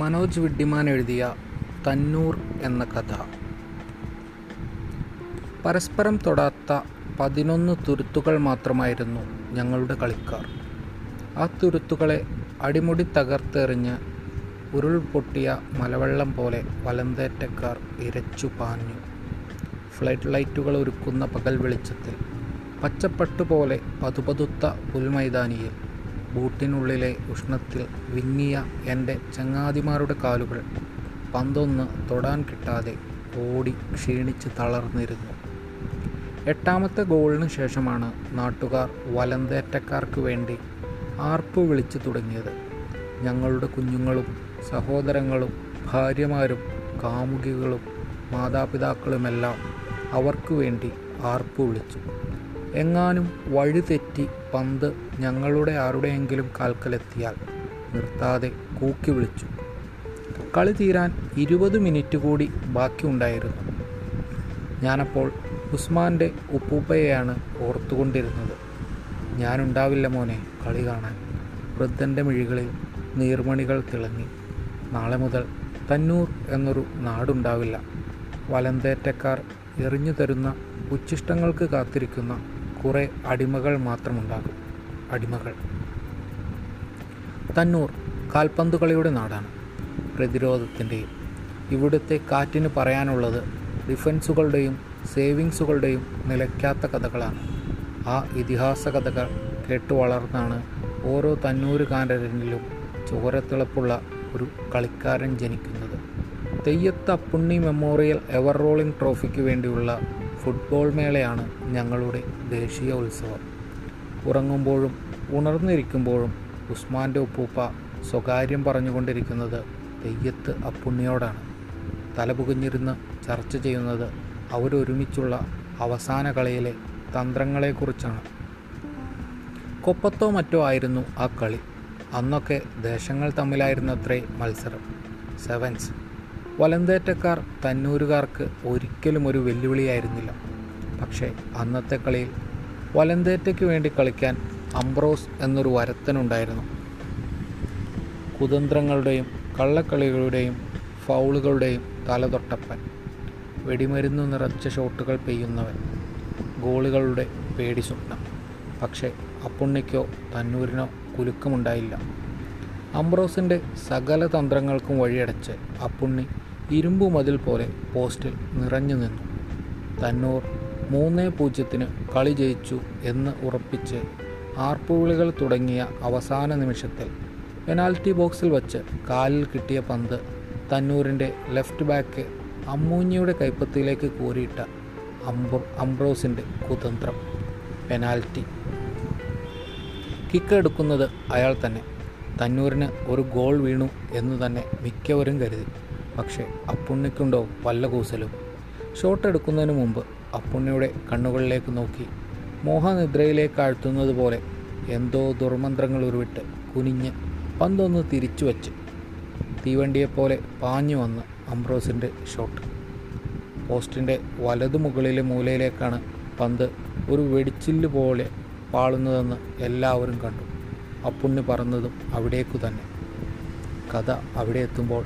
മനോജ് വിഡ്ഡിമാൻ എഴുതിയ തന്നൂർ എന്ന കഥ. പരസ്പരം തൊടാത്ത പതിനൊന്ന് തുരുത്തുകൾ മാത്രമായിരുന്നു ഞങ്ങളുടെ കളിക്കാർ. ആ തുരുത്തുകളെ അടിമുടി തകർത്തെറിഞ്ഞ് ഉരുൾപൊട്ടിയ മലവെള്ളം പോലെ വലന്തേറ്റക്കാർ ഇരച്ചു പാഞ്ഞു. ഫ്ലഡ് ലൈറ്റുകൾ ഒരുക്കുന്ന പകൽ വെളിച്ചത്തിൽ പച്ചപ്പട്ടുപോലെ പതുപതുത്ത പുൽമൈതാനിയിൽ ബൂട്ടിനുള്ളിലെ ഉഷ്ണത്തിൽ വിങ്ങിയ എന്റെ ചങ്ങാതിമാരുടെ കാലുകൾ പന്തൊന്ന് തൊടാൻ കിട്ടാതെ ഓടി ക്ഷീണിച്ച് തളർന്നിരുന്നു. എട്ടാമത്തെ ഗോളിന് ശേഷമാണ് നാട്ടുകാർ വലന്തേറ്റക്കാർക്ക് വേണ്ടി ആർപ്പ് വിളിച്ചു തുടങ്ങിയത്. ഞങ്ങളുടെ കുഞ്ഞുങ്ങളും സഹോദരങ്ങളും ഭാര്യമാരും കാമുകികളും മാതാപിതാക്കളുമെല്ലാം അവർക്ക് വേണ്ടി ആർപ്പ് വിളിച്ചു. എങ്ങാനും വഴിതെറ്റി പന്ത് ഞങ്ങളുടെ ആരുടെയെങ്കിലും കാൽക്കലെത്തിയാൽ നിർത്താതെ കൂക്കി വിളിച്ചു. കളി തീരാൻ ഇരുപത് മിനിറ്റ് കൂടി ബാക്കിയുണ്ടായിരുന്നു. ഞാനപ്പോൾ ഉസ്മാന്റെ ഉപ്പൂപ്പയെയാണ് ഓർത്തുകൊണ്ടിരുന്നത്. ഞാനുണ്ടാവില്ല മോനെ കളി കാണാൻ. വൃദ്ധന്റെ മിഴികളിൽ നീർമണികൾ തിളങ്ങി. നാളെ മുതൽ തന്നൂർ എന്നൊരു നാടുണ്ടാവില്ല. വലന്തേറ്റക്കാർ എറിഞ്ഞു തരുന്ന ഉച്ഛിഷ്ടങ്ങൾക്ക് കാത്തിരിക്കുന്ന കുറേ അടിമകൾ മാത്രമുണ്ടാകും. അടിമകൾ. തന്നൂർ കാൽപന്ത് കളിയുടെ നാടാണ്. പ്രതിരോധത്തിന്റെയും ഇവിടുത്തെ കാറ്റിന് പറയാനുള്ളത് ഡിഫൻസുകളുടെയും സേവിങ്സുകളുടെയും നിലയ്ക്കാത്ത കഥകളാണ്. ആ ഇതിഹാസ കഥകൾ കേട്ടു വളർന്നാണ് ഓരോ തന്നൂരുകാരനിലും ചോരത്തിളപ്പുള്ള ഒരു കളിക്കാരൻ ജനിക്കുന്നത്. Theyyatha Punni memorial ever rolling ട്രോഫിക്ക് വേണ്ടിയുള്ള ഫുട്ബോൾ മേളയാണ് ഞങ്ങളുടെ ദേശീയ ഉത്സവം. ഉറങ്ങുമ്പോഴും ഉണർന്നിരിക്കുമ്പോഴും ഉസ്മാന്റെ ഉപ്പൂപ്പ സ്വകാര്യം പറഞ്ഞുകൊണ്ടിരിക്കുന്നത് തെയ്യത്ത് അപ്പുണ്ണിയോടാണ്. തലപുകഞ്ഞിരുന്ന് ചർച്ച ചെയ്യുന്നത് അവരൊരുമിച്ചുള്ള അവസാന കളിയിലെ തന്ത്രങ്ങളെക്കുറിച്ചാണ്. കൊപ്പത്തോ മറ്റോ ആയിരുന്നു ആ കളി. അന്നൊക്കെ ദേശങ്ങൾ തമ്മിലായിരുന്നത്രേ മത്സരം. സെവൻസ് വലന്തേറ്റക്കാർ തന്നൂരുകാർക്ക് ഒരിക്കലും ഒരു വെല്ലുവിളിയായിരുന്നില്ല. പക്ഷേ അന്നത്തെ കളിയിൽ വലന്തേറ്റയ്ക്ക് വേണ്ടി കളിക്കാൻ അംബ്രോസ് എന്നൊരു വരത്തനുണ്ടായിരുന്നു. കുതന്ത്രങ്ങളുടെയും കള്ളക്കളികളുടെയും ഫൗളുകളുടെയും തലതൊട്ടപ്പൻ വെടിമരുന്നു നിറച്ച ഷോട്ടുകൾ പെയ്യുന്നവൻ ഗോളുകളുടെ പേടി സ്വപ്നം. പക്ഷേ അപ്പുണ്ണിക്കോ തന്നൂരിനോ കുലുക്കമുണ്ടായില്ല. അംബ്രോസിന്റെ സകല തന്ത്രങ്ങൾക്കും വഴിയടച്ച് അപ്പുണ്ണി ഇരുമ്പു മതിൽ പോലെ പോസ്റ്റിൽ നിറഞ്ഞു നിന്നു. തന്നൂർ മൂന്നേ പൂജ്യത്തിന് കളി ജയിച്ചു എന്ന് ഉറപ്പിച്ച് ആർപ്പുവിളികൾ തുടങ്ങിയ അവസാന നിമിഷത്തിൽ പെനാൽറ്റി ബോക്സിൽ വച്ച് കാലിൽ കിട്ടിയ പന്ത് തന്നൂരിന്റെ ലെഫ്റ്റ് ബാക്ക് അമ്മൂഞ്ഞിയുടെ കൈപ്പത്തിയിലേക്ക് കോരിയിട്ട അംബ്രോ അംബ്രോസിന്റെ കുതന്ത്രം. പെനാൽറ്റി. കിക്ക് എടുക്കുന്നത് അയാൾ തന്നെ. തന്നൂരിന് ഒരു ഗോൾ വീണു എന്ന് തന്നെ മിക്കവരും കരുതി. പക്ഷേ അപ്പുണ്ണിക്കുണ്ടോ വല്ല കൂസലും? ഷോട്ട് എടുക്കുന്നതിന് മുമ്പ് അപ്പുണ്ണിയുടെ കണ്ണുകളിലേക്ക് നോക്കി മോഹനിദ്രയിലേക്ക് ആഴ്ത്തുന്നത് പോലെ എന്തോ ദുർമന്ത്രങ്ങൾ ഉരുവിട്ട് കുനിഞ്ഞ് പന്തൊന്ന് തിരിച്ചു വച്ച് തീവണ്ടിയെപ്പോലെ പാഞ്ഞു വന്ന് അംബ്രോസിന്റെ ഷോട്ട്. പോസ്റ്റിന്റെ വലതു മുകളിലെ മൂലയിലേക്കാണ് പന്ത് ഒരു വെടിച്ചില്ല് പോലെ പാളുന്നതെന്ന് എല്ലാവരും കണ്ടു. അപ്പുണ്ണി പറന്നതും അവിടേക്കു തന്നെ. കഥ അവിടെ എത്തുമ്പോൾ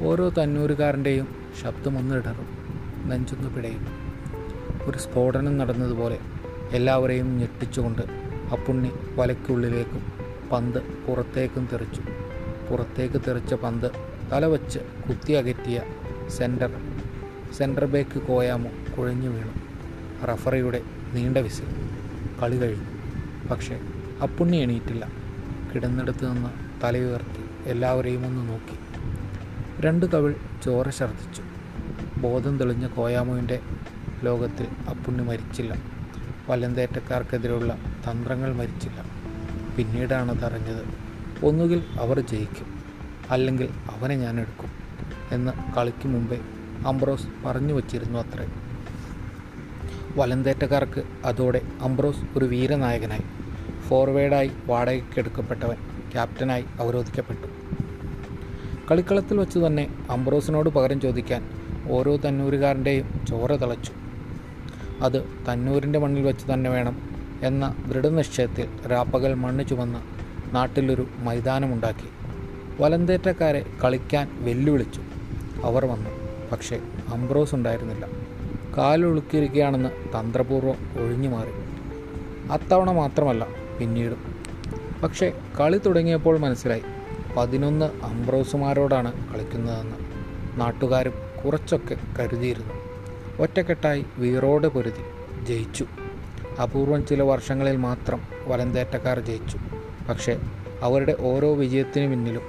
ഓരോ തന്നൂരുകാരന്റെയും ശബ്ദമൊന്നിടറും നെഞ്ചൊന്നു പിടയും. ഒരു സ്ഫോടനം നടന്നതുപോലെ എല്ലാവരെയും ഞെട്ടിച്ചുകൊണ്ട് അപ്പുണ്ണി വലയ്ക്കുള്ളിലേക്കും പന്ത് പുറത്തേക്കും തെറിച്ചു. പുറത്തേക്ക് തെറിച്ച പന്ത് തലവച്ച് കുത്തി അകറ്റിയ സെന്റർ സെന്റർ ബേക്ക് കോയാമോ കുഴഞ്ഞു വീണു. റഫറിയുടെ നീണ്ട വിസിൽ. കളി കഴിഞ്ഞു. പക്ഷേ അപ്പുണ്ണി എണീറ്റില്ല. കിടന്നിടത്ത് നിന്ന് തലയുയർത്തി എല്ലാവരെയും ഒന്ന് നോക്കി. രണ്ട് കവിൾ ചോര ഛർദ്ദിച്ചു. ബോധം തെളിഞ്ഞ കോയാമുവിന്റെ ലോകത്തിൽ അപ്പുണ്ണി മരിച്ചില്ല. വലന്തേറ്റക്കാർക്കെതിരെയുള്ള തന്ത്രങ്ങൾ മരിച്ചില്ല. പിന്നീടാണ് അതറിഞ്ഞത് ഒന്നുകിൽ അവർ ജയിക്കും അല്ലെങ്കിൽ അവനെ ഞാൻ എടുക്കും എന്ന് കളിക്ക് മുമ്പേ അംബ്രോസ് പറഞ്ഞു വച്ചിരുന്നു അത്രേ. വലന്തേറ്റക്കാർക്ക് അതോടെ അംബ്രോസ് ഒരു വീരനായകനായി. ഫോർവേഡായി വാടകയ്ക്കെടുക്കപ്പെട്ടവൻ ക്യാപ്റ്റനായി അവരോധിക്കപ്പെട്ടു. കളിക്കളത്തിൽ വെച്ച് തന്നെ അംബ്രോസിനോട് പകരം ചോദിക്കാൻ ഓരോ തന്നൂരുകാരന്റെയും ചോര തിളച്ചു. അത് തന്നൂരിന്റെ മണ്ണിൽ വെച്ച് തന്നെ വേണം എന്ന ദൃഢനിശ്ചയത്തിൽ രാപ്പകൽ മണ്ണ് ചുമന്ന് നാട്ടിലൊരു മൈതാനമുണ്ടാക്കി. വലന്തേറ്റക്കാരെ കളിക്കാൻ വെല്ലുവിളിച്ചു. അവർ വന്നു. പക്ഷേ അംബ്രോസ് ഉണ്ടായിരുന്നില്ല. കാലൊളുക്കിയിരിക്കുകയാണെന്ന് തന്ത്രപൂർവം ഒഴിഞ്ഞു മാറി. അത്തവണ മാത്രമല്ല പിന്നീടും. പക്ഷേ കളി തുടങ്ങിയപ്പോൾ മനസ്സിലായി. പതിനൊന്ന് അംബ്രോസുമാരോടാണ് കളിക്കുന്നതെന്ന് നാട്ടുകാരും കുറച്ചൊക്കെ കരുതിയിരുന്നു. ഒറ്റക്കെട്ടായി വീറോട് പൊരുതി ജയിച്ചു. അപൂർവം ചില വർഷങ്ങളിൽ മാത്രം വലന്തേറ്റക്കാർ ജയിച്ചു. പക്ഷേ അവരുടെ ഓരോ വിജയത്തിനു പിന്നിലും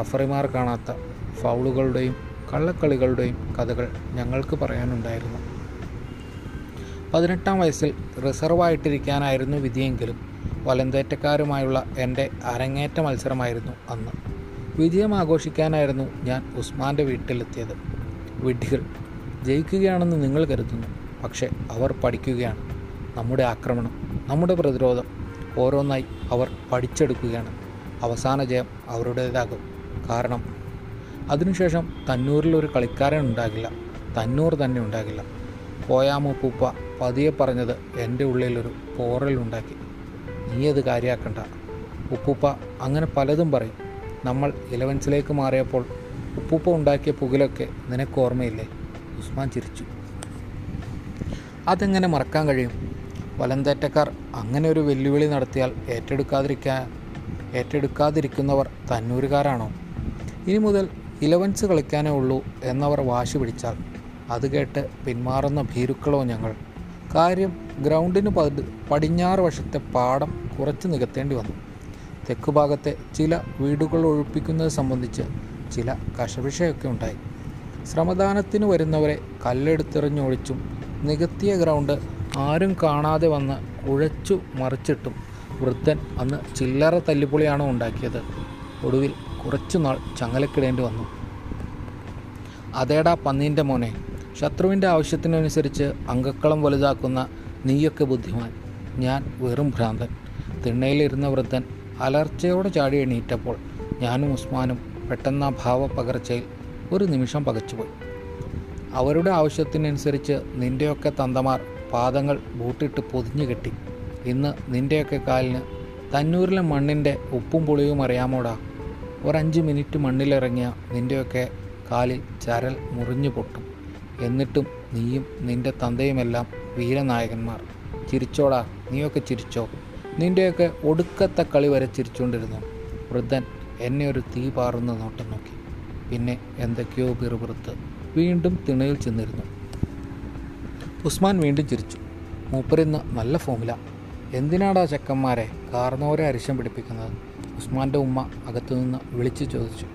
റഫറിമാർ കാണാത്ത ഫൗളുകളുടെയും കള്ളക്കളികളുടെയും കഥകൾ ഞങ്ങൾക്ക് പറയാനുണ്ടായിരുന്നു. പതിനെട്ടാം വയസ്സിൽ റിസർവായിട്ടിരിക്കാനായിരുന്നു വിധിയെങ്കിലും വലന്തേറ്റക്കാരുമായുള്ള എന്റെ അരങ്ങേറ്റ മത്സരമായിരുന്നു അന്ന്. വിജയം ആഘോഷിക്കാനായിരുന്നു ഞാൻ ഉസ്മാന്റെ വീട്ടിലെത്തിയത്. വിഡ്ഢികൾ ജയിക്കുകയാണെന്ന് നിങ്ങൾ കരുതുന്നു പക്ഷേ അവർ പഠിക്കുകയാണ്. നമ്മുടെ ആക്രമണം നമ്മുടെ പ്രതിരോധം ഓരോന്നായി അവർ പഠിച്ചെടുക്കുകയാണ്. അവസാന ജയം അവരുടേതാകും. കാരണം അതിനുശേഷം തന്നൂരിൽ ഒരു കളിക്കാരൻ ഉണ്ടാകില്ല. തന്നൂർ തന്നെ ഉണ്ടാകില്ല. പോയാമുപ്പൂപ്പ പതിയെ പറഞ്ഞത് എന്റെ ഉള്ളിലൊരു പോറലുണ്ടാക്കി നീ അത് കാര്യമാക്കണ്ട ഉപ്പൂപ്പ അങ്ങനെ പലതും പറയും. നമ്മൾ ഇലവൻസിലേക്ക് മാറിയപ്പോൾ ഉപ്പൂപ്പ ഉണ്ടാക്കിയ പുകിലൊക്കെ നിനക്ക് ഓർമ്മയില്ലേ? ഉസ്മാൻ ചിരിച്ചു. അതെങ്ങനെ മറക്കാൻ കഴിയും? വലന്തേറ്റക്കാർ അങ്ങനെ ഒരു വെല്ലുവിളി നടത്തിയാൽ ഏറ്റെടുക്കാതിരിക്കാൻ ഏറ്റെടുക്കാതിരിക്കുന്നവർ തന്നൂരുകാരാണോ? ഇനി മുതൽ ഇലവൻസ് കളിക്കാനേ ഉള്ളൂ എന്നവർ വാശി പിടിച്ചാൽ അത് കേട്ട് പിന്മാറുന്ന ഭീരുക്കളോ ഞങ്ങൾ? കാര്യം ഗ്രൗണ്ടിന് പടിഞ്ഞാറ് വശത്തെ പാടം കുറച്ച് നികത്തേണ്ടി വന്നു. തെക്കുഭാഗത്തെ ചില വീടുകൾ ഒഴിപ്പിക്കുന്നത് സംബന്ധിച്ച് ചില കശപിശയൊക്കെ ഉണ്ടായി. ശ്രമദാനത്തിന് വരുന്നവരെ കല്ലെടുത്തെറിഞ്ഞൊഴിച്ചും നികത്തിയ ഗ്രൗണ്ട് ആരും കാണാതെ വന്ന് കുഴച്ചു മറിച്ചിട്ടും വൃദ്ധൻ അന്ന് ചില്ലറ തല്ലുപൊളിയാണോ ഉണ്ടാക്കിയത്. ഒടുവിൽ കുറച്ചുനാൾ ചങ്ങലക്കിടേണ്ടി വന്നു. അതേടാ പന്നീന്റെ മോനെ ശത്രുവിന്റെ ആവശ്യത്തിനനുസരിച്ച് അംഗക്കളം വലുതാക്കുന്ന നീയൊക്കെ ബുദ്ധിമാൻ. ഞാൻ വെറും ഭ്രാന്തൻ. തിണ്ണയിലിരുന്ന വൃദ്ധൻ അലർച്ചയോടെ ചാടി എണീറ്റപ്പോൾ ഞാനും ഉസ്മാനും പെട്ടെന്ന് ആ ഭാവപകർച്ചയിൽ ഒരു നിമിഷം പകച്ചുപോയി. അവരുടെ ആവശ്യത്തിനനുസരിച്ച് നിന്റെയൊക്കെ തന്തമാർ പാദങ്ങൾ ബൂട്ടിട്ട് പൊതിഞ്ഞു കെട്ടി. ഇന്ന് നിന്റെയൊക്കെ കാലിന് തന്നൂരിലെ മണ്ണിന്റെ ഉപ്പും പുളിയും അറിയാമോടാ? ഒരഞ്ച് മിനിറ്റ് മണ്ണിലിറങ്ങിയ നിന്റെയൊക്കെ കാലിൽ ചരൽ മുറിഞ്ഞു പൊട്ടും. എന്നിട്ടും നീയും നിന്റെ തന്തയുമെല്ലാം വീരനായകന്മാർ. ചിരിച്ചോടാ നീയൊക്കെ ചിരിച്ചോ? നിന്റെയൊക്കെ ഒടുക്കത്തെ കളി വരെ ചിരിച്ചുകൊണ്ടിരുന്നു വൃദ്ധൻ എന്നെ ഒരു തീ പാറുന്ന നോട്ടം നോക്കി. പിന്നെ എന്തൊക്കെയോ പിറുപിറുത്ത് വീണ്ടും തിണയിൽ ചെന്നിരുന്നു. ഉസ്മാൻ വീണ്ടും ചിരിച്ചു. മൂപ്പരിന്ന് നല്ല ഫോമില. എന്തിനാടാ ചെക്കന്മാരെ കാർന്നോരെ അരിശം പിടിപ്പിക്കുന്നത്? ഉസ്മാന്റെ ഉമ്മ അകത്തുനിന്ന് വിളിച്ചു ചോദിച്ചു.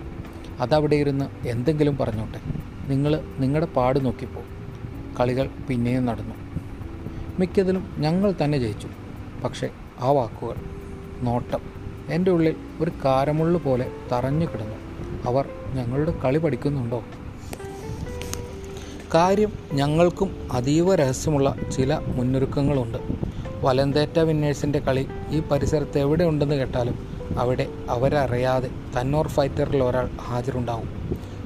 അതവിടെ ഇരുന്ന് എന്തെങ്കിലും പറഞ്ഞോട്ടെ. നിങ്ങൾ നിങ്ങളുടെ പാട് നോക്കിപ്പോ. കളികൾ പിന്നെയും നടന്നു. മിക്കതിലും ഞങ്ങൾ തന്നെ ജയിച്ചു. പക്ഷേ ആ വാക്കുകൾ നോട്ടം എന്റെ ഉള്ളിൽ ഒരു കാരമുള്ളു പോലെ തറഞ്ഞു കിടന്നു. അവർ ഞങ്ങളുടെ കളി പഠിക്കുന്നുണ്ടോ? കാര്യം ഞങ്ങൾക്കും അതീവ രഹസ്യമുള്ള ചില മുന്നൊരുക്കങ്ങളുണ്ട്. വലന്തേറ്റ വിന്നേഴ്സിന്റെ കളി ഈ പരിസരത്ത് എവിടെ ഉണ്ടെന്ന് കേട്ടാലും അവിടെ അവരറിയാതെ തന്നോർ ഫൈറ്ററിൽ ഒരാൾ ഹാജരുണ്ടാവും.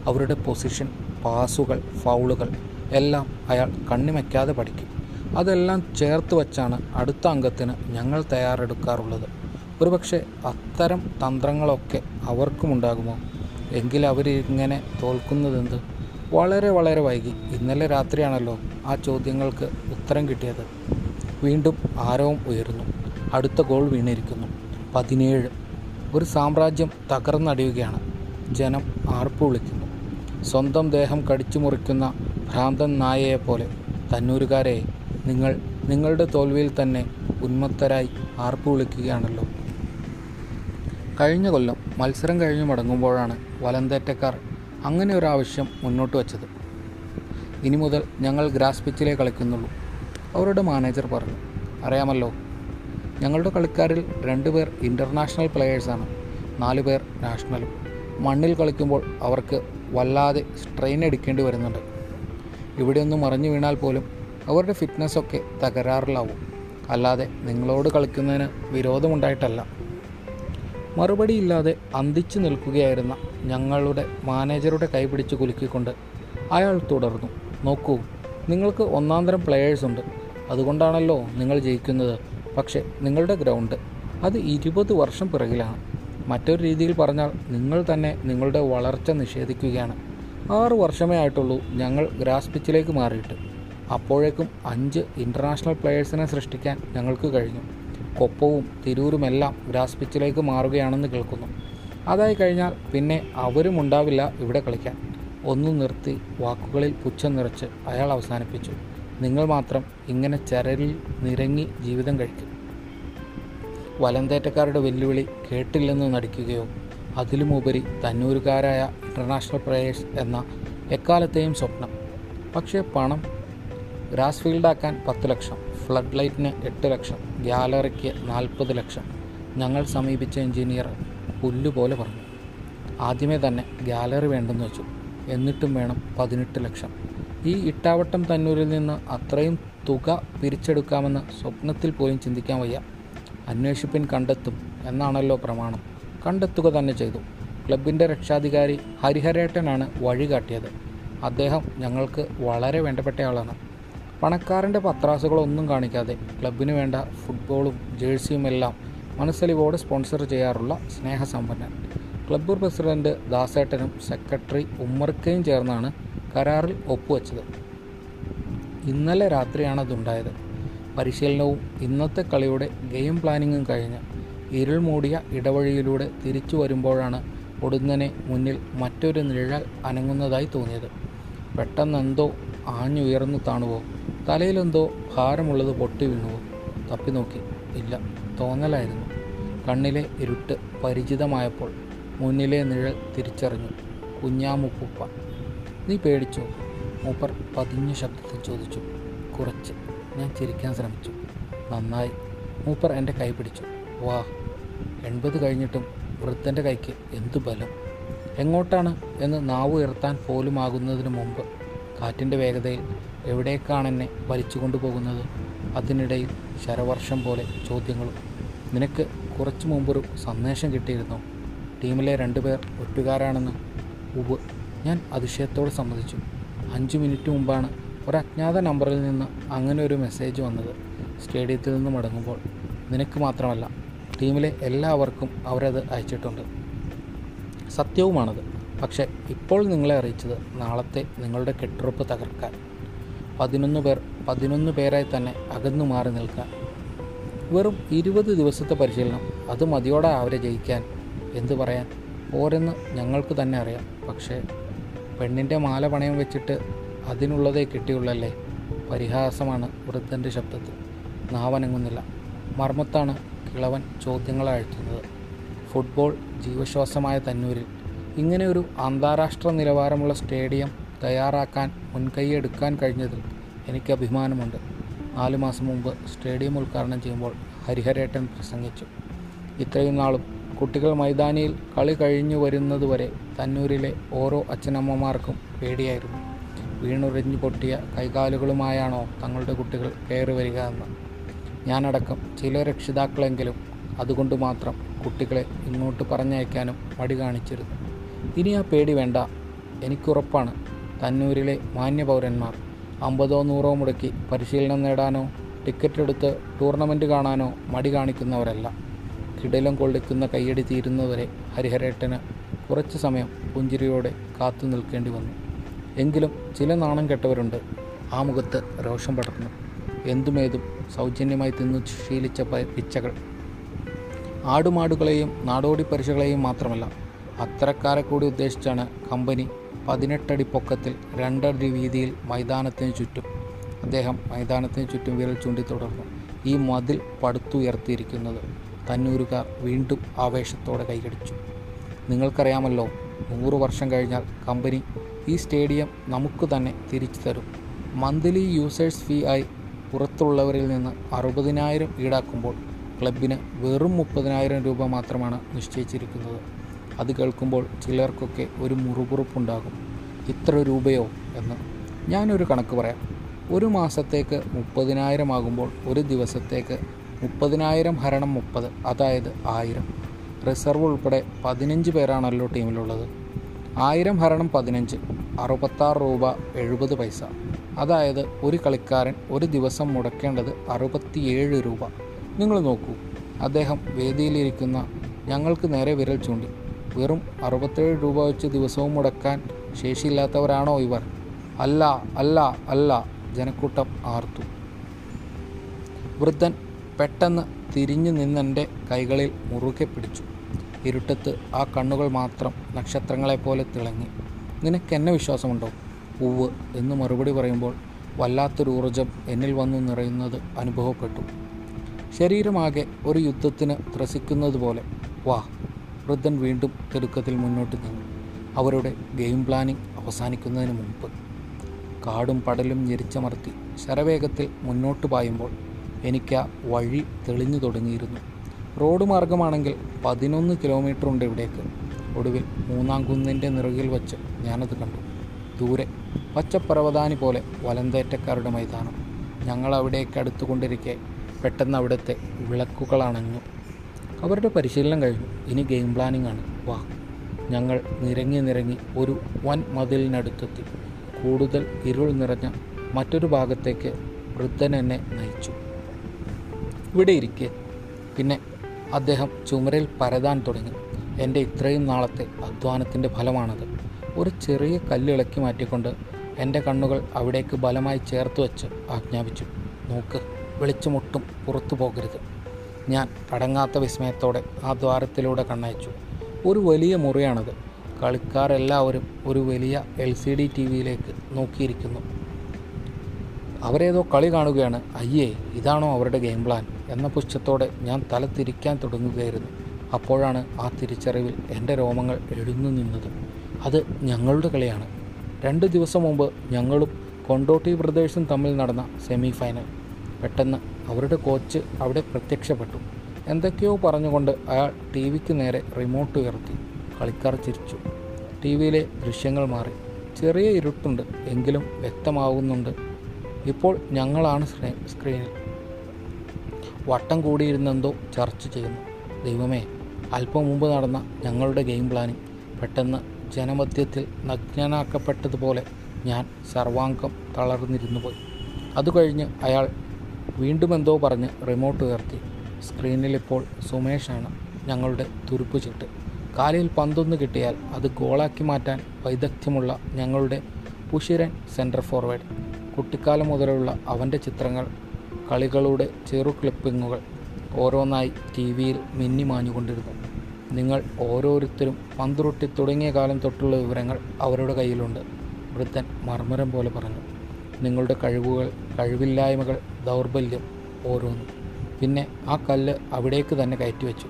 അവരുടെ പൊസിഷൻ പാസുകൾ ഫൗളുകൾ എല്ലാം അയാൾ കണ്ണിമയ്ക്കാതെ പഠിക്കും. അതെല്ലാം ചേർത്ത് വച്ചാണ് അടുത്ത അംഗത്തിന് ഞങ്ങൾ തയ്യാറെടുക്കാറുള്ളത്. ഒരുപക്ഷെ അത്തരം തന്ത്രങ്ങളൊക്കെ അവർക്കുമുണ്ടാകുമോ? എങ്കിൽ അവരിങ്ങനെ തോൽക്കുന്നതെന്ത്? വളരെ വളരെ വൈകി. ഇന്നലെ രാത്രിയാണല്ലോ ആ ചോദ്യങ്ങൾക്ക് ഉത്തരം കിട്ടിയത്. വീണ്ടും ആരവം ഉയരുന്നു. അടുത്ത ഗോൾ വീണിരിക്കുന്നു. പതിനേഴ്. ഒരു സാമ്രാജ്യം തകർന്നടിയുകയാണ്. ജനം ആർപ്പ് വിളിക്കുന്നു. സ്വന്തം ദേഹം കടിച്ചു മുറിക്കുന്ന ഭ്രാന്തൻ നായയെപ്പോലെ തന്നൂരുകാരെ നിങ്ങൾ നിങ്ങളുടെ തോൽവിയിൽ തന്നെ ഉന്മത്തരായി ആർപ്പ് വിളിക്കുകയാണല്ലോ. കഴിഞ്ഞ കൊല്ലം മത്സരം കഴിഞ്ഞ് മടങ്ങുമ്പോഴാണ് വലന്തേറ്റക്കാർ അങ്ങനെ ഒരു ആവശ്യം മുന്നോട്ട് വച്ചത്. ഇനി മുതൽ ഞങ്ങൾ ഗ്രാസ് പിച്ചിലേ കളിക്കുന്നുള്ളൂ അവരുടെ മാനേജർ പറഞ്ഞു. അറിയാമല്ലോ ഞങ്ങളുടെ കളിക്കാരിൽ രണ്ട് പേർ ഇന്റർനാഷണൽ പ്ലെയേഴ്സാണ് നാല് പേർ നാഷണലും മണ്ണിൽ കളിക്കുമ്പോൾ അവർക്ക് വല്ലാതെ സ്ട്രെയിൻ എടുക്കേണ്ടി വരുന്നുണ്ട്. ഇവിടെയൊന്നും മറിഞ്ഞു വീണാൽ പോലും അവരുടെ ഫിറ്റ്നസ്സൊക്കെ തകരാറിലാവും. അല്ലാതെ നിങ്ങളോട് കളിക്കുന്നതിന് വിരോധമുണ്ടായിട്ടല്ല. മറുപടിയില്ലാതെ അന്തിച്ചു നിൽക്കുകയായിരുന്ന ഞങ്ങളുടെ മാനേജറുടെ കൈപിടിച്ച് കുലുക്കിക്കൊണ്ട് അയാൾ തുടർന്നു. നോക്കൂ നിങ്ങൾക്ക് ഒന്നാം തരം പ്ലെയേഴ്സ് ഉണ്ട്. അതുകൊണ്ടാണല്ലോ നിങ്ങൾ ജയിക്കുന്നത്. പക്ഷേ നിങ്ങളുടെ ഗ്രൗണ്ട് അത് ഇരുപത് വർഷം പിറകിലാണ്. മറ്റൊരു രീതിയിൽ പറഞ്ഞാൽ നിങ്ങൾ തന്നെ നിങ്ങളുടെ വളർച്ച നിഷേധിക്കുകയാണ്. ആറ് വർഷമേ ആയിട്ടുള്ളൂ ഞങ്ങൾ ഗ്രാസ് പിച്ചിലേക്ക് മാറിയിട്ട്. അപ്പോഴേക്കും അഞ്ച് ഇന്റർനാഷണൽ പ്ലെയേഴ്സിനെ സൃഷ്ടിക്കാൻ ഞങ്ങൾക്ക് കഴിഞ്ഞു. കൊപ്പവും തിരൂരുമെല്ലാം ഗ്രാസ് പിച്ചിലേക്ക് മാറുകയാണെന്ന് കേൾക്കുന്നു. അതായി കഴിഞ്ഞാൽ പിന്നെ അവരും ഉണ്ടാവില്ല ഇവിടെ കളിക്കാൻ. ഒന്ന് നിർത്തി വാക്കുകളിൽ പുച്ഛം നിറച്ച് അയാൾ അവസാനിപ്പിച്ചു. നിങ്ങൾ മാത്രം ഇങ്ങനെ ചരലിൽ നിരങ്ങി ജീവിതം കഴിക്കും. വലന്തേറ്റക്കാരുടെ വെല്ലുവിളി കേട്ടില്ലെന്ന് നടിക്കുകയോ അതിലുമുപരി തന്നൂരുകാരായ ഇന്റർനാഷണൽ പ്ലെയേഴ്സ് എന്ന എക്കാലത്തെയും സ്വപ്നം. പക്ഷേ പണം ഗ്രാസ് ഫീൽഡാക്കാൻ പത്ത് ലക്ഷം ഫ്ലഡ് ലൈറ്റിന് എട്ട് ലക്ഷം ഗ്യാലറിക്ക് നാൽപ്പത് ലക്ഷം. ഞങ്ങൾ സമീപിച്ച എഞ്ചിനീയർ പുല്ലുപോലെ പറഞ്ഞു. ആദ്യമേ തന്നെ ഗ്യാലറി വേണ്ടെന്ന് വെച്ചു. എന്നിട്ടും വേണം പതിനെട്ട് ലക്ഷം. ഈ ഇട്ടാവട്ടം തന്നൂരിൽ നിന്ന് അത്രയും തുക പിരിച്ചെടുക്കാമെന്ന് സ്വപ്നത്തിൽ പോലും ചിന്തിക്കാൻ വയ്യ. അന്വേഷിപ്പിൻ കണ്ടെത്തും എന്നാണല്ലോ പ്രമാണം. കണ്ടെത്തുക തന്നെ ചെയ്തു. ക്ലബിന്റെ രക്ഷാധികാരി ഹരിഹരേട്ടനാണ് വഴി കാട്ടിയത്. അദ്ദേഹം ഞങ്ങൾക്ക് വളരെ വേണ്ടപ്പെട്ടയാളാണ്. പണക്കാരന്റെ പത്രാസുകളൊന്നും കാണിക്കാതെ ക്ലബിന് വേണ്ട ഫുട്ബോളും ജേഴ്സിയും എല്ലാം മനസ്സലിവോട് സ്പോൺസർ ചെയ്യാറുള്ള സ്നേഹസമ്പന്നൻ. ക്ലബ്ബ് പ്രസിഡന്റ് ദാസേട്ടനും സെക്രട്ടറി ഉമ്മർക്കയും ചേർന്നാണ് കരാറിൽ ഒപ്പുവെച്ചത്. ഇന്നലെ രാത്രിയാണ് അതുണ്ടായത്. പരിശീലനവും ഇന്നത്തെ കളിയുടെ ഗെയിം പ്ലാനിങ്ങും കഴിഞ്ഞ് ഇരുൾ മൂടിയ ഇടവഴിയിലൂടെ തിരിച്ചു വരുമ്പോഴാണ് ഒടുന്നനെ മുന്നിൽ മറ്റൊരു നിഴൽ അനങ്ങുന്നതായി തോന്നിയത്. പെട്ടെന്നെന്തോ ആഞ്ഞുയർന്നു താണുവോ. തലയിലെന്തോ ഭാരമുള്ളത് പൊട്ടി വീണുവോ തപ്പി നോക്കി. ഇല്ല തോന്നലായിരുന്നു. കണ്ണിലെ ഇരുട്ട് പരിചിതമായപ്പോൾ മുന്നിലെ നിഴൽ തിരിച്ചറിഞ്ഞു. കുഞ്ഞാമുപ്പുപ്പ. നീ പേടിച്ചോ? മൂപ്പർ പതിഞ്ഞ ശബ്ദത്തിൽ ചോദിച്ചു. കുറച്ച്. ഞാൻ ചിരിക്കാൻ ശ്രമിച്ചു. നന്നായി. മൂപ്പർ എന്റെ കൈ പിടിച്ചു. വാ. എൺപത് കഴിഞ്ഞിട്ടും വൃദ്ധന്റെ കൈക്ക് എന്തു ബലം? എങ്ങോട്ടാണ്? എന്ന് നാവ് ഉയർത്താൻ പോലുമാകുന്നതിന് മുമ്പ് കാറ്റിന്റെ വേഗതയിൽ എവിടേക്കാണ് എന്നെ വലിച്ചു കൊണ്ടുപോകുന്നത് അതിനിടയിൽ ശരവർഷം പോലെ ചോദ്യങ്ങളും. നിനക്ക് കുറച്ചു മുമ്പൊരു സന്ദേശം കിട്ടിയിരുന്നു? ടീമിലെ രണ്ടുപേർ ഒറ്റുകാരാണെന്ന് ഉവ് ഞാൻ അതിശയത്തോട് സമ്മതിച്ചു. അഞ്ച് മിനിറ്റ് മുമ്പാണ് ഒരു അജ്ഞാത നമ്പറിൽ നിന്ന് അങ്ങനെ ഒരു മെസ്സേജ് വന്നത്. സ്റ്റേഡിയത്തിൽ നിന്ന് മടങ്ങുമ്പോൾ നിനക്ക് മാത്രമല്ല ടീമിലെ എല്ലാവർക്കും അവരത് അയച്ചിട്ടുണ്ട്. സത്യവുമാണത്. പക്ഷേ ഇപ്പോൾ നിങ്ങളെ അറിയിച്ചത് നാളത്തെ നിങ്ങളുടെ കെട്ടുറപ്പ് തകർക്കാൻ. പതിനൊന്ന് പേർ പതിനൊന്ന് പേരായി തന്നെ അകന്നു മാറി നിൽക്കാൻ. വെറും ഇരുപത് ദിവസത്തെ പരിശീലനം അത് മതിയോടെ അവരെ ജയിക്കാൻ. എന്തു പറയാൻ? പോരെന്ന് ഞങ്ങൾക്ക് തന്നെ അറിയാം. പക്ഷേ പെണ്ണിന്റെ മാല പണയം വെച്ചിട്ട് അതിനുള്ളതേ കിട്ടിയുള്ളല്ലേ? പരിഹാസമാണ് വൃദ്ധന്റെ ശബ്ദത്തിൽ. നാവനങ്ങുന്നില്ല. മർമ്മത്താണ് കിളവൻ അഴ്ത്തുന്നത് ഫുട്ബോൾ ജീവശ്വാസമായ തന്നൂരിൽ ഇങ്ങനെ ഒരു അന്താരാഷ്ട്ര നിലവാരമുള്ള സ്റ്റേഡിയം തയ്യാറാക്കാൻ മുൻകൈയെടുക്കാൻ കഴിഞ്ഞതിൽ എനിക്ക് അഭിമാനമുണ്ട്. നാല് മാസം മുമ്പ് സ്റ്റേഡിയം ഉദ്ഘാടനം ചെയ്യുമ്പോൾ ഹരിഹരേട്ടൻ പ്രസംഗിച്ചു. ഇത്രയും നാളും കുട്ടികൾ മൈതാനിയിൽ കളി കഴിഞ്ഞു വരുന്നതുവരെ തന്നൂരിലെ ഓരോ അച്ഛനമ്മമാർക്കും പേടിയായിരുന്നു. വീണുരഞ്ഞു പൊട്ടിയ കൈകാലുകളുമായാണോ തങ്ങളുടെ കുട്ടികൾ കയറി വരിക എന്ന്. ഞാനടക്കം ചില രക്ഷിതാക്കളെങ്കിലും അതുകൊണ്ട് മാത്രം കുട്ടികളെ ഇങ്ങോട്ട് പറഞ്ഞയക്കാനും മടി കാണിച്ചിരുന്നു. ഇനി ആ പേടി വേണ്ട. എനിക്കുറപ്പാണ്. തന്നൂരിലെ മാന്യപൗരന്മാർ അമ്പതോ നൂറോ മുടക്കി പരിശീലനം നേടാനോ ടിക്കറ്റ് എടുത്ത് ടൂർണമെന്റ് കാണാനോ മടി കാണിക്കുന്നവരല്ല. കിടലം കൊള്ളിക്കുന്ന കയ്യടി തീരുന്നവരെ ഹരിഹരേട്ടന് കുറച്ച് സമയം പുഞ്ചിരിയോടെ കാത്തു നിൽക്കേണ്ടി വന്നു. എങ്കിലും ചില നാണം കെട്ടവരുണ്ട്. ആ മുഖത്ത് രോഷം പടർന്നു. എന്തുമേതും സൗജന്യമായി തിന്നു ശീലിച്ച പിച്ചകൾ. ആടുമാടുകളെയും നാടോടി പരിശകളെയും മാത്രമല്ല അത്തരക്കാരെ കൂടി ഉദ്ദേശിച്ചാണ് കമ്പനി പതിനെട്ടടി പൊക്കത്തിൽ രണ്ടടി വീതിയിൽ മൈതാനത്തിന് ചുറ്റും അദ്ദേഹം മൈതാനത്തിന് ചുറ്റും വിരൽ ചൂണ്ടി തുടർന്നു. ഈ മതിൽ പടുത്തുയർത്തിയിരിക്കുന്നത് തന്നൂരുകാർ വീണ്ടും ആവേശത്തോടെ കൈകടിച്ചു. നിങ്ങൾക്കറിയാമല്ലോ നൂറ് വർഷം കഴിഞ്ഞാൽ കമ്പനി ഈ സ്റ്റേഡിയം നമുക്ക് തന്നെ തിരിച്ചു തരും. മന്ത്ലി യൂസേഴ്സ് ഫീ ആയി പുറത്തുള്ളവരിൽ നിന്ന് അറുപതിനായിരം ഈടാക്കുമ്പോൾ ക്ലബിന് വെറും മുപ്പതിനായിരം രൂപ മാത്രമാണ് നിശ്ചയിച്ചിരിക്കുന്നത്. അത് കേൾക്കുമ്പോൾ ചിലർക്കൊക്കെ ഒരു മുറുകുറുപ്പുണ്ടാകും. ഇത്ര രൂപയോ എന്ന് ഞാനൊരു കണക്ക് പറയാം. ഒരു മാസത്തേക്ക് മുപ്പതിനായിരം ആകുമ്പോൾ ഒരു ദിവസത്തേക്ക് മുപ്പതിനായിരം ഹരണം മുപ്പത് അതായത് ആയിരം. റിസർവ് ഉൾപ്പെടെ പതിനഞ്ച് പേരാണല്ലോ ടീമിലുള്ളത്. ആയിരം ഹരണം പതിനഞ്ച് അറുപത്താറ് രൂപ എഴുപത് പൈസ. അതായത് ഒരു കളിക്കാരൻ ഒരു ദിവസം മുടക്കേണ്ടത് അറുപത്തിയേഴ് രൂപ. നിങ്ങൾ നോക്കൂ അദ്ദേഹം വേദിയിലിരിക്കുന്ന ഞങ്ങൾക്ക് നേരെ വിരൽ ചൂണ്ടി. വെറും അറുപത്തേഴ് രൂപ വെച്ച് ദിവസവും മുടക്കാൻ ശേഷിയില്ലാത്തവരാണോ ഇവർ? അല്ല അല്ല അല്ല ജനക്കൂട്ടം ആർത്തു. വൃദ്ധൻ പെട്ടെന്ന് തിരിഞ്ഞു നിന്നെന്റെ കൈകളിൽ മുറുകെ പിടിച്ചു. ഇരുട്ടത്ത് ആ കണ്ണുകൾ മാത്രം നക്ഷത്രങ്ങളെപ്പോലെ തിളങ്ങി. നിനക്കെന്നെ വിശ്വാസമുണ്ടോ? ഉവ് എന്ന് മറുപടി പറയുമ്പോൾ വല്ലാത്തൊരു ഊർജം എന്നിൽ വന്നു നിറയുന്നത് അനുഭവപ്പെട്ടു. ശരീരമാകെ ഒരു യുദ്ധത്തിന് ത്രസിക്കുന്നത് പോലെ വാ വൃദ്ധൻ വീണ്ടും തിടുക്കത്തിൽ മുന്നോട്ട് നീങ്ങി. അവരുടെ ഗെയിം പ്ലാനിംഗ് അവസാനിക്കുന്നതിന് മുമ്പ് കാടും പടലും ഞെരിച്ചമർത്തി ശരവേഗത്തിൽ മുന്നോട്ട് പായുമ്പോൾ എനിക്ക് ആ വഴി തെളിഞ്ഞു തുടങ്ങിയിരുന്നു. റോഡ് മാർഗമാണെങ്കിൽ പതിനൊന്ന് കിലോമീറ്റർ ഉണ്ട് ഇവിടേക്ക്. ഒടുവിൽ മൂന്നാം കുന്നിന്റെ നിറകിൽ വച്ച് ഞാനത് കണ്ടു. ദൂരെ പച്ചപ്പർവതാനി പോലെ വലന്തേറ്റക്കാരുടെ മൈതാനം. ഞങ്ങൾ അവിടേക്ക് അടുത്തുകൊണ്ടിരിക്കെ പെട്ടെന്ന് അവിടുത്തെ വിളക്കുകൾ അണഞ്ഞു അവരുടെ പരിശീലനം കഴിഞ്ഞു. ഇനി ഗെയിം പ്ലാനിംഗ് ആണ്. വാ. ഞങ്ങൾ നിരങ്ങി നിരങ്ങി ഒരു വൻ മതിലിനടുത്തെത്തി. കൂടുതൽ ഇരുൾ നിറഞ്ഞ മറ്റൊരു ഭാഗത്തേക്ക് വൃദ്ധൻ എന്നെ നയിച്ചു. ഇവിടെ ഇരിക്കെ. പിന്നെ അദ്ദേഹം ചുമരിൽ പരതാൻ തുടങ്ങി. എന്റെ ഇത്രയും നാളത്തെ അധ്വാനത്തിന്റെ ഫലമാണത്. ഒരു ചെറിയ കല്ലിളക്കി മാറ്റിക്കൊണ്ട് എന്റെ കണ്ണുകൾ അവിടേക്ക് ബലമായി ചേർത്ത് വെച്ച് ആജ്ഞാപിച്ചു. നോക്ക് വെളിച്ചമൊട്ടും പുറത്തു പോകരുത്. ഞാൻ അടങ്ങാത്ത വിസ്മയത്തോടെ ആ ദ്വാരത്തിലൂടെ കണ്ണയച്ചു. ഒരു വലിയ മുറിയാണത്. കളിക്കാരെല്ലാവരും ഒരു വലിയ എൽ സി ഡി ടി വിയിലേക്ക് നോക്കിയിരിക്കുന്നു. അവരേതോ കളി കാണുകയാണ്. അയ്യേ ഇതാണോ അവരുടെ ഗെയിം പ്ലാൻ? എന്ന പുച്ഛത്തോടെ ഞാൻ തല തിരിക്കാൻ തുടങ്ങുകയായിരുന്നു. അപ്പോഴാണ് ആ തിരിച്ചറിവിൽ എന്റെ രോമങ്ങൾ എഴുന്നു നിന്നത്. അത് ഞങ്ങളുടെ കളിയാണ്. രണ്ട് ദിവസം മുമ്പ് ഞങ്ങളും കൊണ്ടോട്ടി ബ്രദേഴ്സും തമ്മിൽ നടന്ന സെമി ഫൈനൽ. പെട്ടെന്ന് അവരുടെ കോച്ച് അവിടെ പ്രത്യക്ഷപ്പെട്ടു. എന്തൊക്കെയോ പറഞ്ഞുകൊണ്ട് അയാൾ ടി വിക്ക് നേരെ റിമോട്ട് ഉയർത്തി. കളിക്കാർ ചിരിച്ചു. ടി വിയിലെ ദൃശ്യങ്ങൾ മാറി. ചെറിയ ഇരുട്ടുണ്ട് എങ്കിലും വ്യക്തമാവുന്നുണ്ട്. ഇപ്പോൾ ഞങ്ങളാണ് സ്ക്രീ- സ്ക്രീനിൽ. വട്ടം കൂടിയിരുന്നെന്തോ ചർച്ച ചെയ്യുന്നു. ദൈവമേ അല്പം മുമ്പ് നടന്ന ഞങ്ങളുടെ ഗെയിം പ്ലാനിങ് പെട്ടെന്ന് ജനമധ്യത്തിൽ നഗ്നനാക്കപ്പെട്ടതുപോലെ ഞാൻ സർവാംഗം തളർന്നിരുന്നു പോയി അതുകഴിഞ്ഞ് അയാൾ വീണ്ടും എന്തോ പറഞ്ഞ് റിമോട്ട് ഉയർത്തി സ്ക്രീനിലിപ്പോൾ സുമേഷാണ് ഞങ്ങളുടെ തുരുപ്പ് ചിട്ട്. കാലിൽ പന്തൊന്ന് കിട്ടിയാൽ അത് ഗോളാക്കി മാറ്റാൻ വൈദഗ്ധ്യമുള്ള ഞങ്ങളുടെ ഉഷിരൻ സെന്റർ ഫോർവേഡ് കുട്ടിക്കാലം മുതലുള്ള അവന്റെ ചിത്രങ്ങൾ കളികളുടെ ചെറു ക്ലിപ്പിങ്ങുകൾ ഓരോന്നായി ടി വിയിൽ മിന്നിമാഞ്ഞുകൊണ്ടിരുന്നു നിങ്ങൾ ഓരോരുത്തരും പന്തുരുട്ടി തുടങ്ങിയ കാലം തൊട്ടുള്ള വിവരങ്ങൾ അവരുടെ കയ്യിലുണ്ട് വൃദ്ധൻ മർമ്മരം പോലെ പറഞ്ഞു. നിങ്ങളുടെ കഴിവുകൾ കഴിവില്ലായ്മകൾ ദൗർബല്യം ഓരോന്നും. പിന്നെ ആ കല്ല് അവിടേക്ക് തന്നെ കയറ്റി വെച്ചു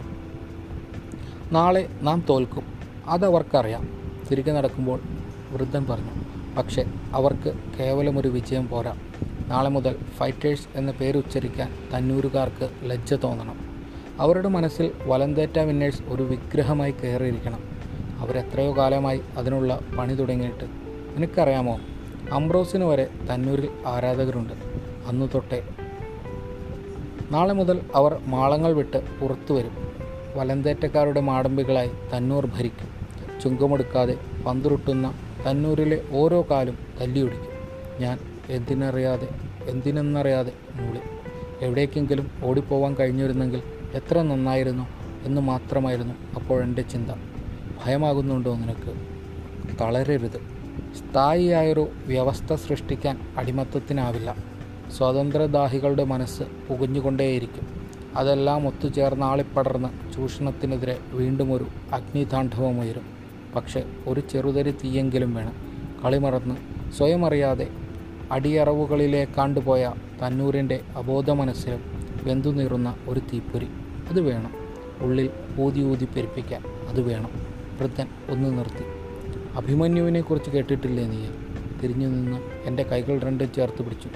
നാളെ നാം തോൽക്കും. അതവർക്കറിയാം തിരികെ നടക്കുമ്പോൾ വൃദ്ധൻ പറഞ്ഞു പക്ഷേ അവർക്ക് കേവലം ഒരു വിജയം പോരാ. നാളെ മുതൽ ഫൈറ്റേഴ്സ് എന്ന പേര് ഉച്ചരിക്കാൻ തന്നൂരുകാർക്ക് ലജ്ജ തോന്നണം. അവരുടെ മനസ്സിൽ വലന്തേറ്റ വിന്നേഴ്സ് ഒരു വിഗ്രഹമായി കയറിയിരിക്കണം. അവരെത്രയോ കാലമായി അതിനുള്ള പണി തുടങ്ങിയിട്ട്. നിനക്കറിയാമോ അംബ്രോസിന് വരെ തന്നൂരിൽ ആരാധകരുണ്ട്. അന്നു തൊട്ടേ. നാളെ മുതൽ അവർ മാളങ്ങൾ വിട്ട് പുറത്തു വരും. വലന്തേറ്റക്കാരുടെ മാടമ്പികളായി തന്നൂർ ഭരിക്കും. ചുങ്കമെടുക്കാതെ പന്തുരുട്ടുന്ന തന്നൂരിലെ ഓരോ കാലും തല്ലിയൊടിക്കും. ഞാൻ എന്തിനറിയാതെ എന്തിനെന്നറിയാതെ മൂളി. എവിടേക്കെങ്കിലും ഓടിപ്പോവാൻ കഴിഞ്ഞിരുന്നെങ്കിൽ എത്ര നന്നായിരുന്നു എന്ന് മാത്രമായിരുന്നു അപ്പോഴെന്റെ ചിന്ത. ഭയമാകുന്നുണ്ടോ നിനക്ക്? തളരരുത്. സ്ഥായിയായൊരു വ്യവസ്ഥ സൃഷ്ടിക്കാൻ അടിമത്തത്തിനാവില്ല. സ്വാതന്ത്ര്യദാഹികളുടെ മനസ്സ് പുകഞ്ഞുകൊണ്ടേയിരിക്കും. അതെല്ലാം ഒത്തുചേർന്ന് ആളിപ്പടർന്ന് ചൂഷണത്തിനെതിരെ വീണ്ടും ഒരു അഗ്നിതാണ്ഡവമുയരും. പക്ഷെ ഒരു ചെറുതരി തീയെങ്കിലും വേണം കളിമറന്ന് സ്വയം അറിയാതെ അടിയറവുകളിലേക്കാണ്ടുപോയ തന്നൂരിന്റെ അബോധ മനസ്സിലും വെന്തുനീറുന്ന ഒരു തീപ്പൊരി. അത് വേണം. ഉള്ളിൽ ഊതി ഊതി പെരുപ്പിക്കാൻ. അത് വേണം. വൃദ്ധൻ ഒന്ന് നിർത്തി. അഭിമന്യുവിനെക്കുറിച്ച് കേട്ടിട്ടില്ലേ നീ? തിരിഞ്ഞു നിന്ന് എന്റെ കൈകൾ രണ്ടും ചേർത്ത് പിടിച്ചു.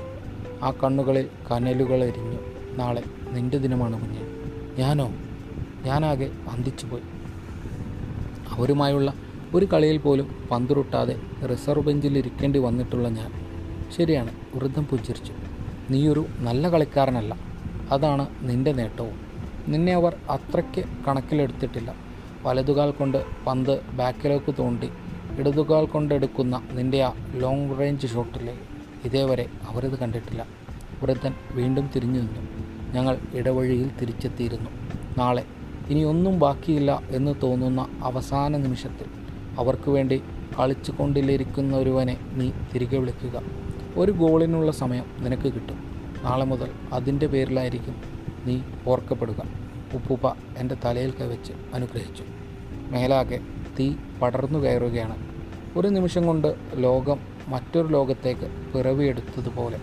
ആ കണ്ണുകളിൽ കനലുകൾ എരിഞ്ഞു. നാളെ നിന്റെ ദിനമാണ് കുഞ്ഞെ. ഞാനോ? ഞാനാകെ അന്തിച്ചുപോയി അവരുമായുള്ള ഒരു കളിയിൽ പോലും പന്തുരുട്ടാതെ റിസർവ് ബെഞ്ചിൽ ഇരിക്കേണ്ടി വന്നിട്ടുള്ള ഞാൻ. ശരിയാണ് വൃദ്ധം പുഞ്ചിരിച്ചു. നീയൊരു നല്ല കളിക്കാരനല്ല. അതാണ് നിന്റെ നേട്ടവും. നിന്നെ അവർ അത്രയ്ക്ക് കണക്കിലെടുത്തിട്ടില്ല. വലതുകാൽ കൊണ്ട് പന്ത് ബാക്കിലേക്ക് തോണ്ടി ഇടതുകാൽ കൊണ്ടെടുക്കുന്ന നിന്റെ ആ ലോങ് റേഞ്ച് ഷോട്ടിലെ ഇതേവരെ അവരത് കണ്ടിട്ടില്ല. വൃദ്ധൻ വീണ്ടും തിരിഞ്ഞു നിന്നു. ഞങ്ങൾ ഇടവഴിയിൽ തിരിച്ചെത്തിയിരുന്നു. നാളെ ഇനിയൊന്നും ബാക്കിയില്ല എന്ന് തോന്നുന്ന അവസാന നിമിഷത്തിൽ അവർക്ക് വേണ്ടി കളിച്ചു കൊണ്ടിരിക്കുന്ന ഒരുവനെ നീ തിരികെ വിളിക്കുക. ഒരു ഗോളിനുള്ള സമയം നിനക്ക് കിട്ടും. നാളെ മുതൽ അതിന്റെ പേരിലായിരിക്കും നീ ഓർക്കപ്പെടുക. ഉപ്പുപ്പ എന്റെ തലയിൽ കവച്ച് അനുഗ്രഹിച്ചു. മേലാകെ തീ പടർന്നു കയറുകയാണ്. ഒരു നിമിഷം കൊണ്ട് ലോകം മറ്റൊരു ലോകത്തേക്ക് പിറവിയെടുത്തതുപോലെ.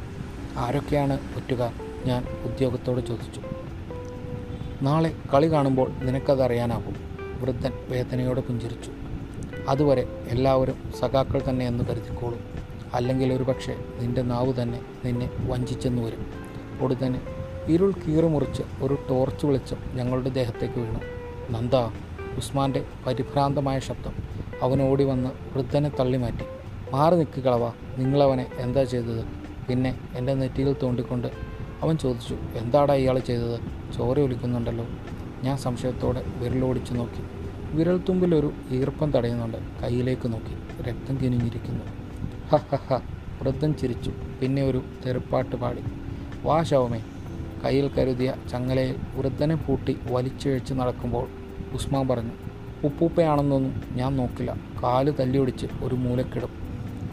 ആരൊക്കെയാണ് ഒറ്റുകാർ ഞാൻ ഉദ്യോഗത്തോട് ചോദിച്ചു. നാളെ കളി കാണുമ്പോൾ നിനക്കതറിയാനാകും. വൃദ്ധൻ വേദനയോടെ പുഞ്ചിരിച്ചു. അതുവരെ എല്ലാവരും സഖാക്കൾ തന്നെ എന്ന് കരുതിക്കോളും. അല്ലെങ്കിൽ ഒരു പക്ഷേ നിന്റെ നാവ് തന്നെ നിന്നെ വഞ്ചിച്ചെന്ന് വരും. ഉടനെ ഇരുൾ കീറുമുറിച്ച് ഒരു ടോർച്ച് വെളിച്ചം ഞങ്ങളുടെ ദേഹത്തേക്ക് വീണു. നന്ദ ഉസ്മാന്റെ പരിഭ്രാന്തമായ ശബ്ദം അവൻ ഓടി വന്ന് വൃദ്ധനെ തള്ളിമാറ്റി. മാറി നിൽക്കുകളവ നിങ്ങളവനെ എന്താ ചെയ്തത്? പിന്നെ എന്റെ നെറ്റിയിൽ തോണ്ടിക്കൊണ്ട് അവൻ ചോദിച്ചു എന്താടാ ഇയാൾ ചെയ്തത്? ചോര ഒലിക്കുന്നുണ്ടല്ലോ. ഞാൻ സംശയത്തോടെ വിരലോടിച്ചു നോക്കി. വിരൽത്തുമ്പിൽ ഒരു ഈർപ്പം തടയുന്നുണ്ട്. കയ്യിലേക്ക് നോക്കി. രക്തം കിനിഞ്ഞിരിക്കുന്നു. ഹ ഹ ഹ. വൃദ്ധൻ ചിരിച്ചു. പിന്നെ ഒരു തെറുപ്പാട്ട് പാടി. വാ ശവമേ കയ്യിൽ കരുതിയ ചങ്ങലയിൽ വൃദ്ധനെ പൂട്ടി വലിച്ചിഴച്ച് നടക്കുമ്പോൾ ഉസ്മാൻ പറഞ്ഞു ഉപ്പൂപ്പയാണെന്നൊന്നും ഞാൻ നോക്കില്ല. കാൽ തല്ലിയൊടിച്ച് ഒരു മൂലക്കിടും.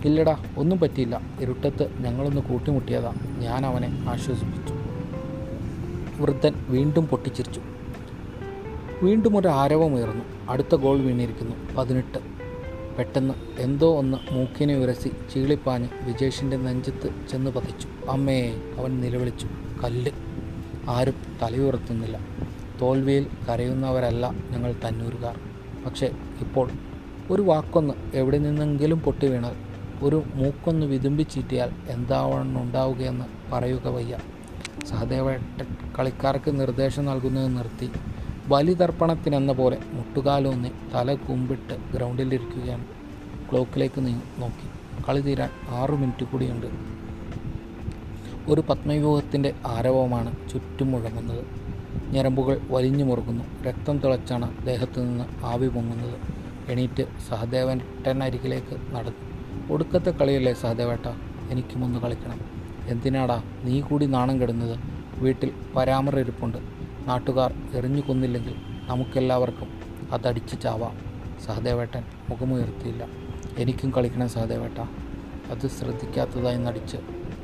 ഇല്ലടാ ഒന്നും പറ്റിയില്ല. ഇരുട്ടത്ത് ഞങ്ങളൊന്ന് കൂട്ടിമുട്ടിയതാ. ഞാൻ അവനെ ആശ്വസിപ്പിച്ചു. വൃദ്ധൻ വീണ്ടും പൊട്ടിച്ചിരിച്ചു. വീണ്ടും ഒരു ആരവമുയർന്നു. അടുത്ത ഗോൾ വീണിരിക്കുന്നു. പതിനെട്ട്. പെട്ടെന്ന് എന്തോ ഒന്ന് മൂക്കിനെ ഉരസി ചീളിപ്പാഞ്ഞ് വിജേഷിന്റെ നെഞ്ചത്ത് ചെന്ന് പതിച്ചു. അമ്മേ അവൻ നിലവിളിച്ചു. കല്ല്. ആരും തലയുയർത്തുന്നില്ല. തോൽവിയിൽ കരയുന്നവരല്ല ഞങ്ങൾ തന്നൂരുകാർ. പക്ഷേ ഇപ്പോൾ ഒരു വാക്കൊന്ന് എവിടെ നിന്നെങ്കിലും പൊട്ടി വീണാൽ ഒരു മൂക്കൊന്ന് വിതുമ്പിച്ചീറ്റിയാൽ എന്താവണമെന്നുണ്ടാവുകയെന്ന് പറയുക വയ്യ. സഹദേവേട്ട കളിക്കാർക്ക് നിർദ്ദേശം നൽകുന്നത് നിർത്തി. ബലിതർപ്പണത്തിനെന്ന പോലെ മുട്ടുകാലൊന്നി തല കുമ്പിട്ട് ഗ്രൗണ്ടിലിരിക്കുകയാണ്. ക്ലോക്കിലേക്ക് നോക്കി. കളി തീരാൻ ആറു മിനിറ്റ് കൂടിയുണ്ട്. ഒരു പത്മവ്യൂഹത്തിന്റെ ആരവമാണ് ചുറ്റും മുഴങ്ങുന്നത്. ഞരമ്പുകൾ വലിഞ്ഞു മുറുക്കുന്നു രക്തം തിളച്ചാണ് ദേഹത്തു നിന്ന് ആവി പൊങ്ങുന്നത്. എണീറ്റ് സഹദേവൻ ടെന്നരികിലേക്ക് നടന്നു. ഒടുക്കത്തെ കളിയല്ലേ സഹദേവേട്ട എനിക്കുമൊന്ന് കളിക്കണം. എന്തിനാടാ നീ കൂടി നാണം കെടുന്നത്? വീട്ടിൽ പരാമർ ഇരിപ്പുണ്ട് നാട്ടുകാർ എറിഞ്ഞു കൊന്നില്ലെങ്കിൽ നമുക്കെല്ലാവർക്കും അതടിച്ച് ചാവാം. സഹദേവേട്ടൻ മുഖമുയർത്തിയില്ല. എനിക്കും കളിക്കണം സഹദേവേട്ട. അത് ശ്രദ്ധിക്കാത്തതായി നടിച്ച്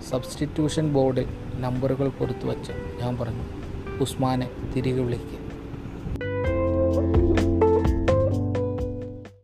സബ്സ്റ്റിറ്റ്യൂഷൻ ബോർഡിൽ നമ്പറുകൾ കൊടുത്തു വച്ച് ഞാൻ പറഞ്ഞു. ഉസ്മാനെ തിരികെ വിളിക്കുക.